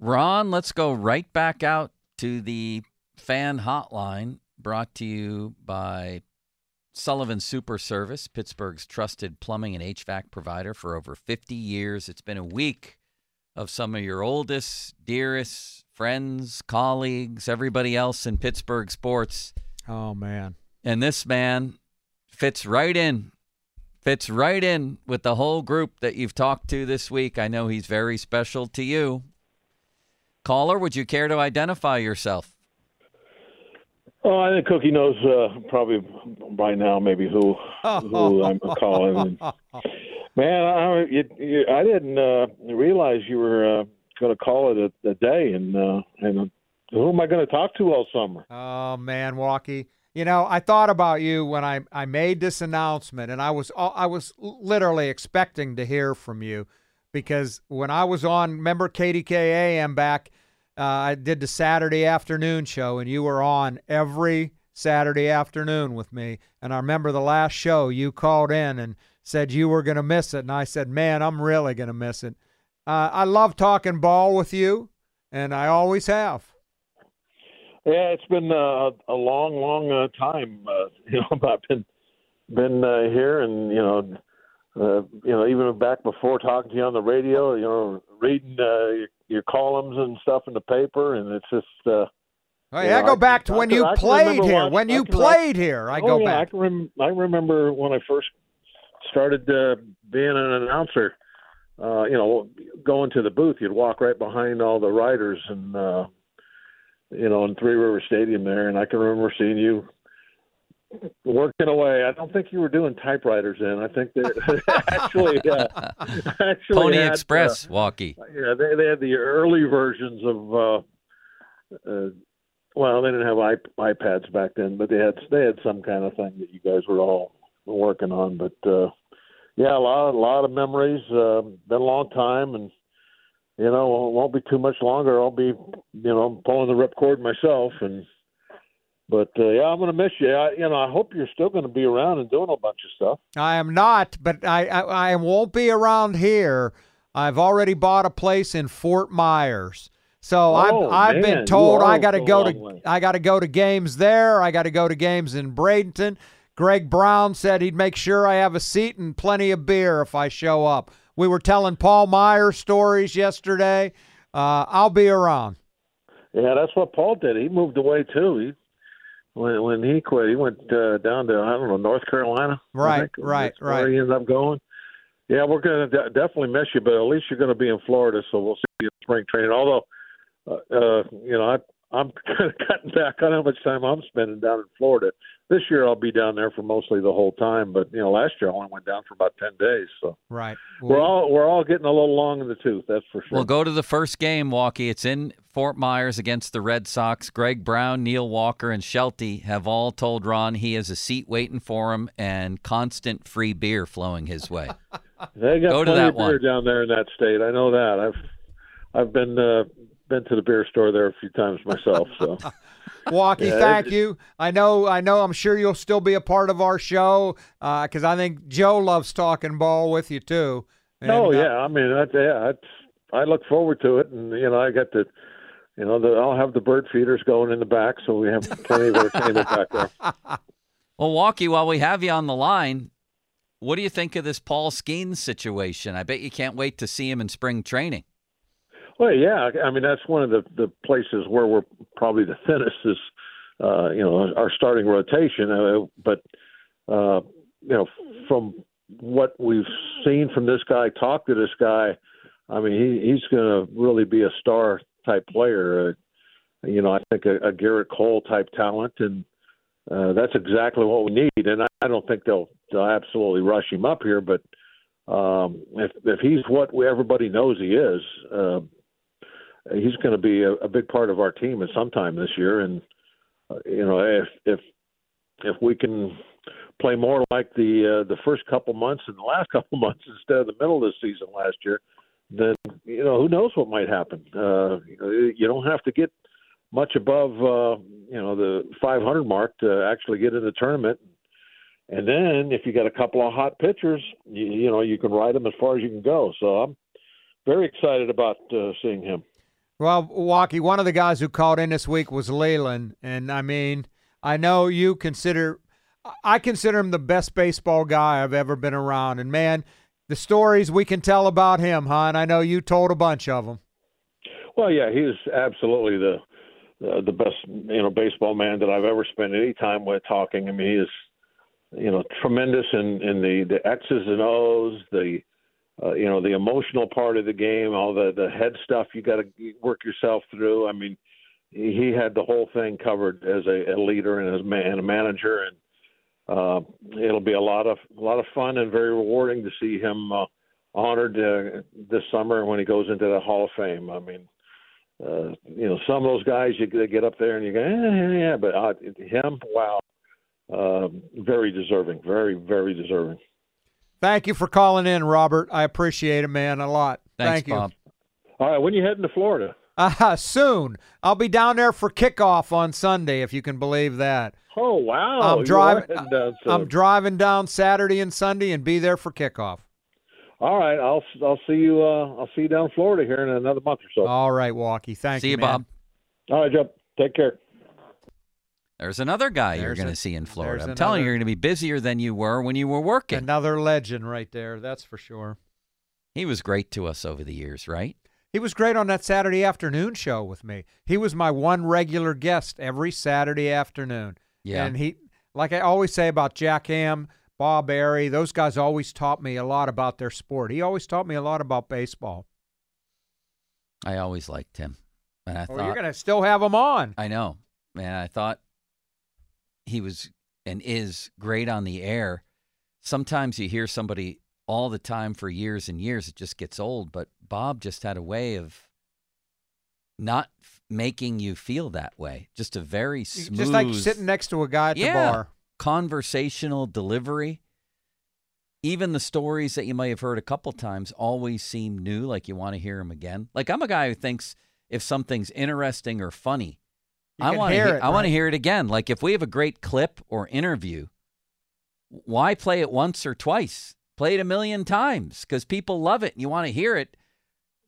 Ron, let's go right back out to the fan hotline brought to you by Sullivan Super Service, Pittsburgh's trusted plumbing and HVAC provider for over 50 years. It's been a week of some of your oldest, dearest friends, colleagues, everybody else in Pittsburgh sports. Oh, man. And this man fits right in, fits right in with the whole group that you've talked to this week. I know he's very special to you. Caller, would you care to identify yourself? Oh, I think Cookie knows uh, probably by now maybe who who I'm calling. Man, I, you, you, I didn't uh, realize you were uh, going to call it a, a day, and uh, and who am I going to talk to all summer? Oh man, Walkie. You know, I thought about you when I I made this announcement, and I was I was literally expecting to hear from you because when I was on, remember KDKA AM back, uh, I did the Saturday afternoon show, and you were on every Saturday afternoon with me. And I remember the last show you called in and said you were going to miss it, and I said, "Man, I'm really going to miss it." Uh, I love talking ball with you, and I always have. Yeah, it's been uh, a long, long uh, time. Uh, you know, I've been been uh, here, and you know, uh, you know, even back before talking to you on the radio, you know, reading uh, your, your columns and stuff in the paper, and it's just. Uh, Oh, yeah, I go back to when you played here. Watching, when you played here, I oh, go yeah, back. I, can rem- I remember when I first started uh, being an announcer. Uh, you know, going to the booth, you'd walk right behind all the writers, and uh, you know, in Three River Stadium there, and I can remember seeing you working away. I don't think you were doing typewriters then. I think they actually, uh, actually Pony had, Express, uh, Walkie. yeah, they they had the early versions of. Uh, uh, well, they didn't have iP- iPads back then, but they had they had some kind of thing that you guys were all working on. But uh, yeah, a lot a lot of memories. Uh, been a long time, and you know, it won't be too much longer. I'll be you know pulling the ripcord myself, and but uh, yeah, I'm going to miss you. I, you know, I hope you're still going to be around and doing a bunch of stuff. I am not, but I, I I won't be around here. I've already bought a place in Fort Myers. So Oh, I've I've man, been told I got to go to way. I got to go to games there. I got to go to games in Bradenton. Greg Brown said he'd make sure I have a seat and plenty of beer if I show up. We were telling Paul Meyer stories yesterday. Uh, I'll be around. Yeah, that's what Paul did. He moved away too. He when when he quit, he went uh, down to I don't know North Carolina. I Right, think. right, That's where right. He ended up going. Yeah, we're going to de- definitely miss you, but at least you're going to be in Florida, so we'll see you in spring training. Although, uh, uh, you know, I, I'm kind of cutting back on how much time I'm spending down in Florida. This year, I'll be down there for mostly the whole time, but you know, last year I only went down for about ten days. So Right. we're all we're all getting a little long in the tooth. That's for sure. We'll go to the first game, Walkie. It's in Fort Myers against the Red Sox. Greg Brown, Neil Walker, and Shelty have all told Ron he has a seat waiting for him and constant free beer flowing his way. They got Go to plenty that of beer one. down there in that state. I know that. I've I've been uh, been to the beer store there a few times myself. So, Walkie, Yeah, thank it- you. I know, I know. I'm sure you'll still be a part of our show because I think Joe loves talking ball with you too. And, oh uh, yeah, I mean, that, yeah, that's, I look forward to it, and you know, I got the, you know, the, I'll have the bird feeders going in the back, so we have plenty of entertainment back there. Well, Walkie, while we have you on the line, what do you think of this Paul Skenes situation? I bet you can't wait to see him in spring training. Well, yeah, I mean that's one of the the places where we're probably the thinnest is, uh, you know, our starting rotation. Uh, but uh, you know, from what we've seen from this guy, talk to this guy, I mean, he, he's going to really be a star type player. Uh, you know, I think a, a Gerrit Cole type talent, and uh, that's exactly what we need. And I, I don't think they'll they'll absolutely rush him up here, but um, if if he's what we, everybody knows he is. Uh, he's going to be a, a big part of our team at some time this year. And uh, you know, if if if we can play more like the uh, the first couple months and the last couple months instead of the middle of the season last year, then you know who knows what might happen. Uh, you, don't have to get much above uh, you know the 500 mark to actually get in the tournament. And then if you got a couple of hot pitchers, you, you know you can ride them as far as you can go. So I'm very excited about uh, seeing him. Well, Walkie, one of the guys who called in this week was Leland, and I mean, I know you consider, I consider him the best baseball guy I've ever been around, and man, the stories we can tell about him, huh? And I know you told a bunch of them. Well, yeah, he's absolutely the the, the best you know baseball man that I've ever spent any time with talking. I mean, he is you know tremendous in in the the X's and O's, the uh, you know the emotional part of the game, all the the head stuff you got to work yourself through. I mean, he, had the whole thing covered as a, a leader and as man, a manager, and uh, it'll be a lot of a lot of fun and very rewarding to see him uh, honored uh, this summer when he goes into the Hall of Fame. I mean, uh, you know, some of those guys you they get up there and you go, eh, yeah, yeah, but uh, him, wow, uh, very deserving, very very deserving. Thank you for calling in, Robert. I appreciate it, man, a lot. Thanks, Thank you. Bob. All right, when you heading to Florida? Uh, soon. I'll be down there for kickoff on Sunday, if you can believe that. Oh wow, I'm driving. down I'm driving down Saturday and Sunday and be there for kickoff. All right, I'll I'll see you. Uh, I'll see you down in Florida here in another month or so. All right, Walkie. Thank See you, man. Bob. All right, Joe. Take care. There's another guy you're going to see in Florida. I'm telling you, you're going to be busier than you were when you were working. Another legend right there. That's for sure. He was great to us over the years, right? He was great on that Saturday afternoon show with me. He was my one regular guest every Saturday afternoon. Yeah. And he, like I always say about Jack Ham, Bob Errey, those guys always taught me a lot about their sport. He always taught me a lot about baseball. I always liked him. And I Oh, thought you're going to still have him on. I know, man. I thought he was and is great on the air. Sometimes you hear somebody all the time for years and years, it just gets old. But Bob just had a way of not f- making you feel that way. Just a very smooth, Just like sitting next to a guy at yeah, the bar. conversational delivery. Even the stories that you might have heard a couple times always seem new, like you want to hear them again. Like I'm a guy who thinks if something's interesting or funny, You I want to hear hear, it, I want to hear it again. Like if we have a great clip or interview, why play it once or twice? Play it a million times because people love it and you want to hear it.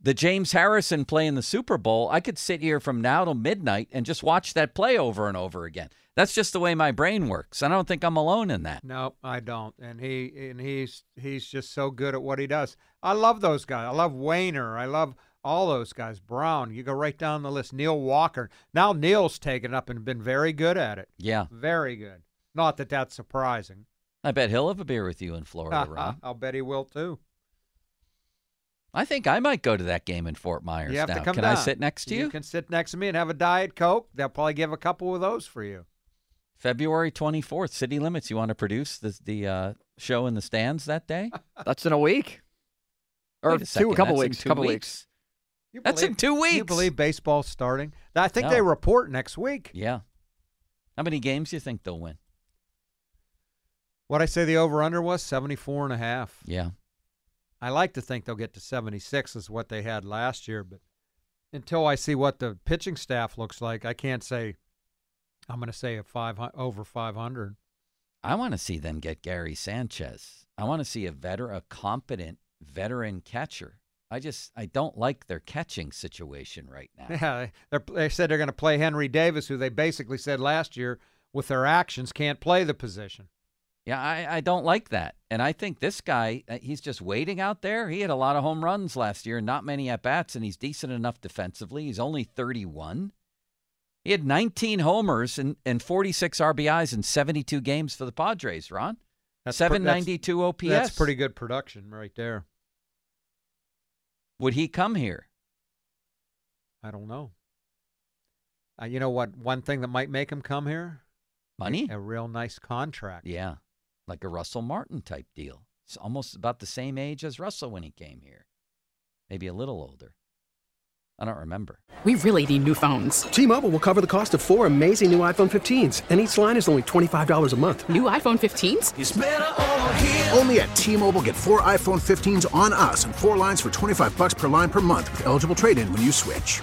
The James Harrison play in the Super Bowl, I could sit here from now till midnight and just watch that play over and over again. That's just the way my brain works. I don't think I'm alone in that. No, I don't. And he and he's he's just so good at what he does. I love those guys. I love Wayner. I love all those guys. Brown. You go right down the list. Neil Walker. Now Neil's taken up and been very good at it. Yeah. Very good. Not that that's surprising. I bet he'll have a beer with you in Florida, Ron. I'll bet he will too. I think I might go to that game in Fort Myers You have now. to come Can down. I sit next to you? You can sit next to me and have a diet coke. They'll probably give a couple of those for you. February 24th, City Limits. You want to produce the, the uh, show in the stands that day? That's in a week. Or a two, second, a couple that's weeks. two couple weeks? weeks. You That's in two weeks. You believe baseball's starting? I think No. they report next week. Yeah. How many games do you think they'll win? What I say the over under was 74 and a half. Yeah. I like to think they'll get to 76 is what they had last year, but until I see what the pitching staff looks like, I can't say. I'm going to say a five over 500. I want to see them get Gary Sanchez. I want to see a veteran, a competent veteran catcher. I just I don't like their catching situation right now. Yeah, they're, they said they're going to play Henry Davis, who they basically said last year with their actions can't play the position. Yeah, I, I don't like that. And I think this guy, uh, he's just waiting out there. He had a lot of home runs last year, not many at bats, and he's decent enough defensively. He's only 31. He had 19 homers and, and 46 RBIs in 72 games for the Padres, Ron. That's pr- 792 that's, OPS. That's pretty good production right there. Would he come here? I don't know. Uh, you know what? One thing that might make him come here? Money? A real nice contract. Yeah, like a Russell Martin type deal. It's almost about the same age as Russell when he came here, maybe a little older. I don't remember. We really need new phones. T-Mobile will cover the cost of four amazing new iPhone 15s, and each line is only $25 a month. New iPhone 15s? Only at T-Mobile get four iPhone 15s on us and four lines for 25 bucks per line per month with eligible trade-in when you switch.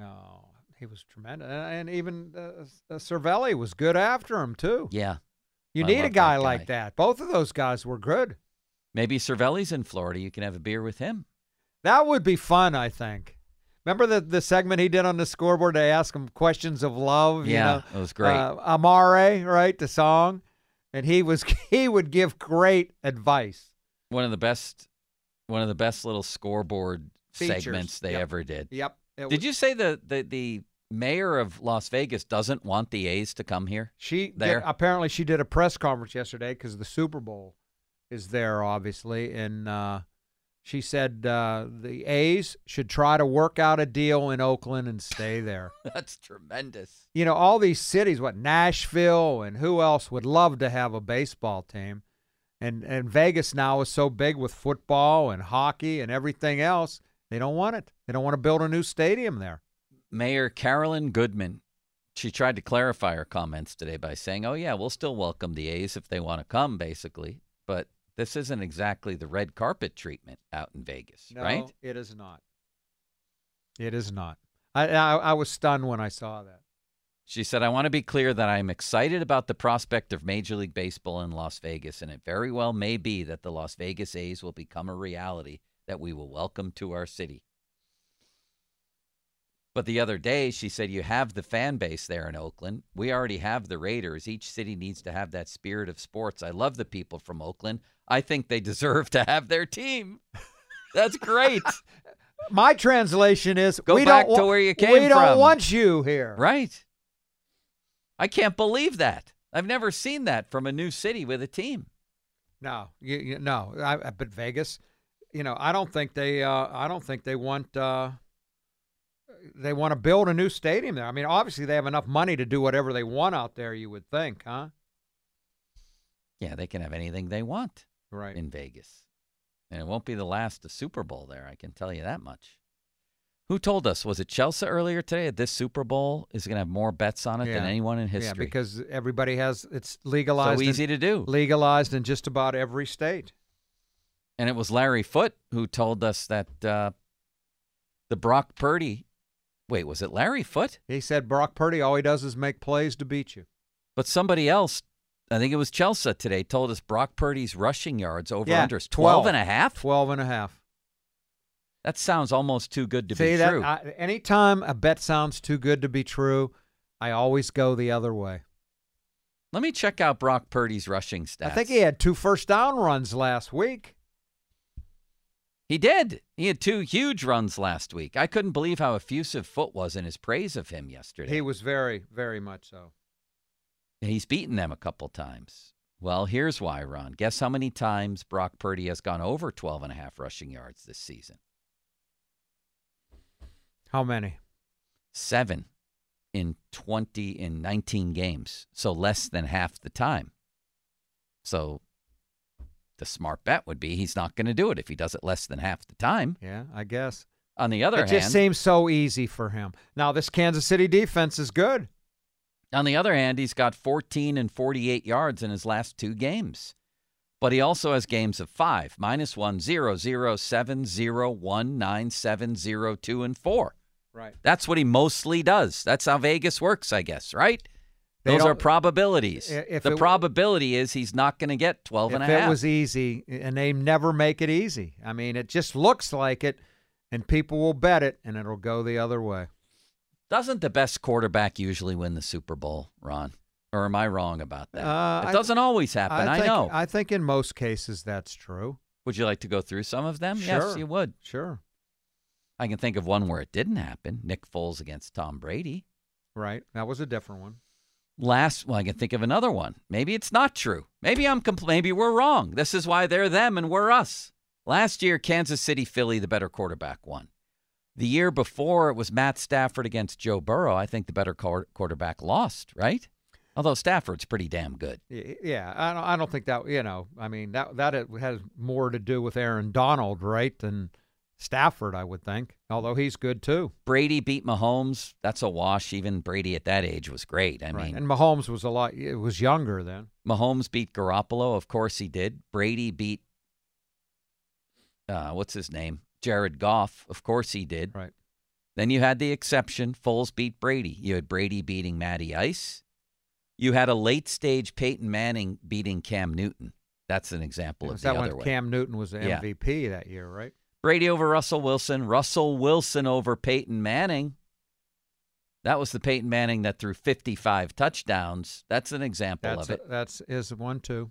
Oh, he was tremendous. And even uh, uh, Cervelli was good after him, too. Yeah. You I need a guy that like that. Both of those guys were good. Maybe Cervelli's in Florida. You can have a beer with him. That would be fun, I think. Remember the, the segment he did on the scoreboard? They ask him questions of love. you Yeah, know? it was great. Uh, Amare, right? The song, and he was he would give great advice. One of the best, one of the best little scoreboard Features. segments they Yep. ever did. Yep. It Did was- you say the, the the mayor of Las Vegas doesn't want the A's to come here? She did- there? apparently she did a press conference yesterday because the Super Bowl is there, obviously, and uh, she said uh, the A's should try to work out a deal in Oakland and stay there. That's tremendous. you know, all these cities, what Nashville and who else would love to have a baseball team, and and Vegas now is so big with football and hockey and everything else, they don't want it. They don't want to build a new stadium there. Mayor Carolyn Goodman, she tried to clarify her comments today by saying, "Oh yeah, we'll still welcome the A's if they want to come, basically." But this isn't exactly the red carpet treatment out in Vegas, No, right? it is not. It is not. I, I I was stunned when I saw that. She said, I want to be clear that I'm excited about the prospect of Major League Baseball in Las Vegas, and it very well may be that the Las Vegas A's will become a reality that we will welcome to our city. But the other day, she said, You have the fan base there in Oakland. We already have the Raiders. Each city needs to have that spirit of sports. I love the people from Oakland. I think they deserve to have their team. That's great. My translation is Go we back don't to where you came We came don't from." want you here. Right. I can't believe that. I've never seen that from a new city with a team. No, you, you, no. I, I- but Vegas, you know, I don't think they. Uh, I don't think they want. Uh, they want to build a new stadium there. I mean, obviously they have enough money to do whatever they want out there. You would think, huh? Yeah, they can have anything they want Right. in Vegas. And it won't be the last Super Bowl there, I can tell you that much. Who told us? Was it Chelsea earlier today? That this Super Bowl is going to have more bets on it than anyone in history? Yeah, because everybody has it's legalized. so easy to do. legalized in just about every state. And it was Larry Foote who told us that uh, the Brock Purdy. Wait, was it Larry Foote? He said Brock Purdy, all he does is make plays to beat you. But somebody else, I think it was Chelsea today, told us Brock Purdy's rushing yards over Yeah, under is 12. 12 and a half. 12 and a half. That sounds almost too good to See be that? true. I, anytime a bet sounds too good to be true, I always go the other way. Let me check out Brock Purdy's rushing stats. I think he had two first down runs last week. He did. He had two huge runs last week. I couldn't believe how effusive Foote was in his praise of him yesterday. He was very, very much so. He's beaten them a couple times. Well, here's why, Ron. Guess how many times Brock Purdy has gone over 12 and a half rushing yards this season? How many? Seven in 20 in 19 games. So less than half the time. So the smart bet would be he's not going to do it if he does it less than half the time. Yeah, I guess. On the other it hand, it just seems so easy for him. Now, this Kansas City defense is good. On the other hand, he's got 14 and 48 yards in his last two games. But he also has games of five, minus one, zero, zero, seven, zero, one, nine, seven, zero, two, and four. Right. That's what he mostly does. That's how Vegas works, I guess, right? Those are probabilities. If the it- probability is he's not going to get 12 if and a half. it was easy, and they never make it easy. I mean, it just looks like it, and people will bet it, and it'll go the other way. Doesn't the best quarterback usually win the Super Bowl, Ron? Or am I wrong about that? Uh, it doesn't always happen. I, think, know. I think in most cases that's true. would you like to go through some of them? Yes, you would. Sure. I can think of one where it didn't happen. Nick Foles against Tom Brady. Right. That was a different one. Last, well, I can think of another one. Maybe it's not true. Maybe I'm compl- maybe we're wrong. This is why they're them and we're us. Last year, Kansas City, Philly, the better quarterback won. The year before, it was Matt Stafford against Joe Burrow. I think the better quar- quarterback lost, right? Although Stafford's pretty damn good. Yeah, I don't, I don't think that you know. I mean that that has more to do with Aaron Donald, right, than Stafford. I would think, although he's good too. Brady beat Mahomes. That's a wash. Even Brady at that age was great. I right. mean, and Mahomes was a lot. It was younger then. Mahomes beat Garoppolo. Of course he did. Brady beat, uh, what's his name? Jared Goff. Of course he did. Right. Then you had the exception. Foles beat Brady. You had Brady beating Matty Ice. You had a late stage Peyton Manning beating Cam Newton. That's an example of the that other when way. Cam Newton was the Yeah. MVP that year, right? Brady over Russell Wilson. Russell Wilson over Peyton Manning. That was the Peyton Manning that threw 55 touchdowns. That's an example That's of it. that's is one too.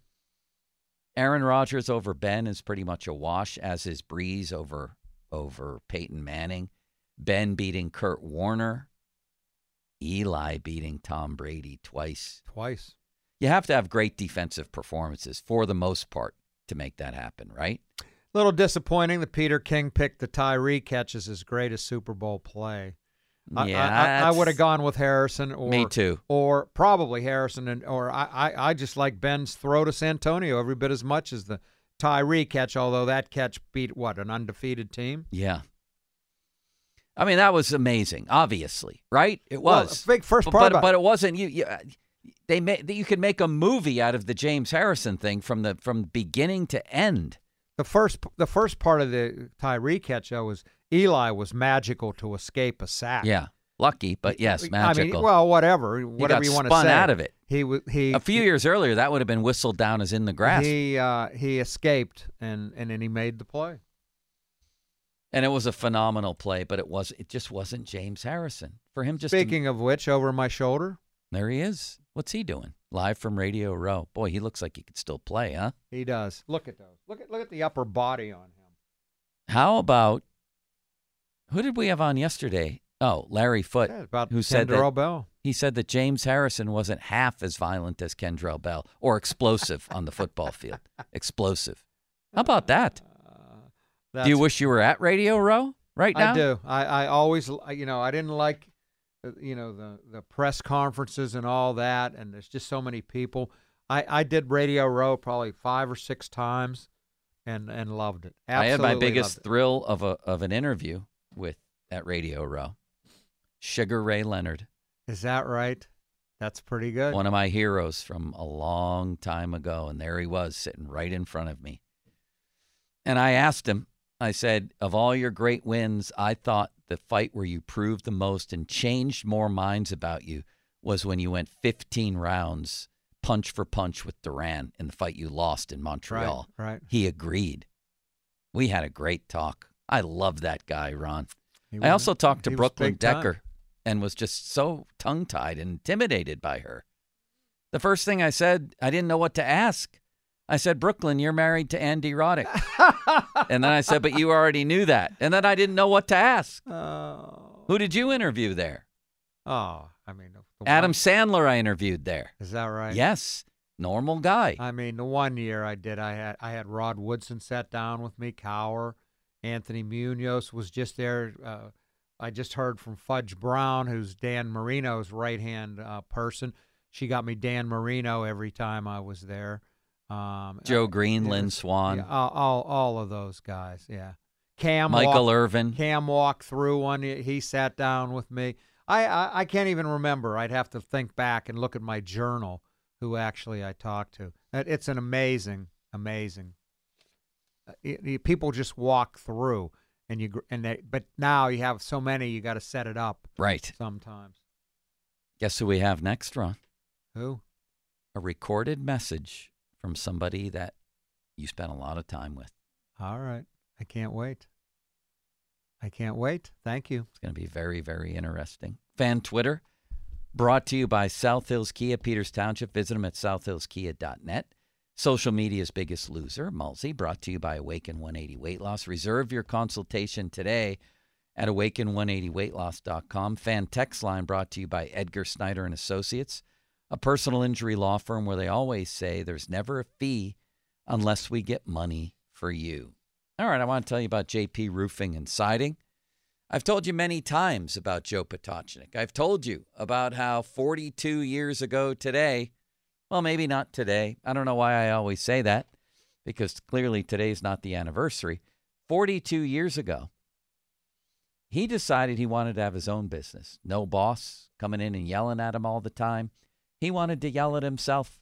Aaron Rodgers over Ben is pretty much a wash, as is Brees over over Peyton Manning. Ben beating Kurt Warner. Eli beating Tom Brady twice. Twice. You have to have great defensive performances for the most part to make that happen, right? Little disappointing that Peter King picked the Tyree catch as his greatest Super Bowl play. I- Yeah, I, I, I would have gone with Harrison or Me too. or probably Harrison and or I, I, I just like Ben's throw to Santonio every bit as much as the Tyree catch, although that catch beat what an undefeated team. Yeah. I mean, that was amazing. Obviously, right? It Well, was a big first but, part but, about- but it wasn't. You, you uh, they made you could make a movie out of the James Harrison thing from the from beginning to end. The first the first part of the Tyree catch though was Eli was magical to escape a sack. Yeah, lucky, but yes, magical. I mean, well, whatever, whatever got you want to spun say. out of it. He was he a few years earlier, that would have been whistled down as in the grass, He uh, he escaped and and then he made the play. and it was a phenomenal play. But it was it just wasn't James Harrison for him. Just to- Speaking of which, over my shoulder, there he is. What's he doing? Live from Radio Row. Boy, he looks like he could still play, huh? he does. Look at those. Look at look at the upper body on him. How about who did we have on yesterday? Oh, Larry Foote, Yeah, about who said Kendrell that Bell. he said that James Harrison wasn't half as violent as Kendrell Bell or explosive on the football field. Explosive. How about that? That's, Do you wish you were at Radio Row right now? I do. I, I always, you know, I didn't like, uh, Uh, you know, the the press conferences and all that, and there's just so many people. I, I did Radio Row probably five or six times, and and loved it. I had my biggest thrill of a of an interview with at Radio Row. Sugar Ray Leonard, Is that right? That's pretty good. one of my heroes from a long time ago, and there he was sitting right in front of me. And I asked him, I said, of all your great wins, I thought the fight where you proved the most and changed more minds about you was when you went 15 rounds punch for punch with Duran in the fight you lost in Montreal. Right, right. He agreed. We had a great talk. I love that guy, Ron. I also talked to Brooklyn big time. Decker and was just so tongue tied and intimidated by her. The first thing I said, I didn't know what to ask. I said, Brooklyn, you're married to Andy Roddick. and then I said, but you already knew that. And then I didn't know what to ask. Oh, Who did you interview there? oh, I mean, Adam one- Sandler, I interviewed there. is that right? Yes, normal guy. I mean, the one year I did, I had I had Rod Woodson sat down with me, Cowher, Anthony Munoz was just there. Uh, I just heard from Fudge Brown, who's Dan Marino's right hand uh, person. She got me Dan Marino every time I was there. Um, Joe uh, Greene, Lynn Swann. yeah, all, all all of those guys. Yeah, Cam Michael walked- Irvin. Cam walked through one. He sat down with me. I, I I can't even remember. I'd have to think back and look at my journal. Who actually I talked to? It's an amazing, amazing. uh, it- it- people just walk through, and you and they. But now you have so many, you got to set it up Right. sometimes. Guess who we have next, Ron? Who? A recorded message from somebody that you spent a lot of time with. All right. I can't wait. I can't wait. Thank you. It's going to be very, very interesting. Fan Twitter, brought to you by South Hills Kia, Peters Township. Visit them at southhillskia.net. Social media's biggest loser, Mulsey, brought to you by Awaken 180 Weight Loss. Reserve your consultation today at awaken180weightloss.com. Fan text line brought to you by Edgar Snyder and Associates, a personal injury law firm where they always say there's never a fee unless we get money for you. All right, I want to tell you about JP Roofing and Siding. I've told you many times about Joe Potochnik. I've told you about how 42 years ago today, well, maybe not today. I don't know why I always say that because clearly today's not the anniversary. 42 years ago, he decided he wanted to have his own business. No boss coming in and yelling at him all the time. He wanted to yell at himself.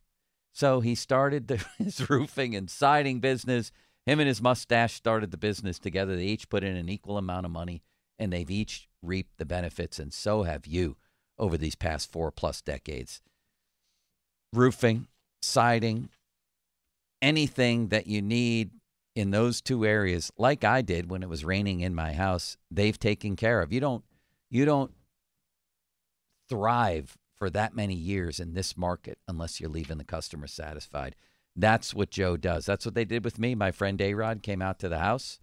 So he started the, his roofing and siding business. Him and his mustache started the business together. They each put in an equal amount of money, and they've each reaped the benefits, and so have you over these past four plus decades. Roofing, siding, anything that you need in those two areas, like I did when it was raining in my house, they've taken care of. You don't, you don't thrive for that many years in this market unless you're leaving the customer satisfied. That's what Joe does. That's what they did with me. My friend A Rod came out to the house,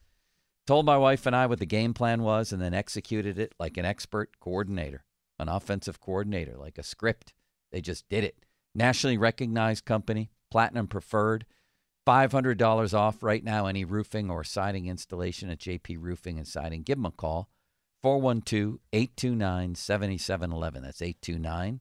told my wife and I what the game plan was, and then executed it like an expert coordinator, an offensive coordinator, like a script. They just did it. Nationally recognized company, platinum preferred. $500 off right now any roofing or siding installation at JP Roofing and Siding. Give them a call. 412 829 7711. That's 829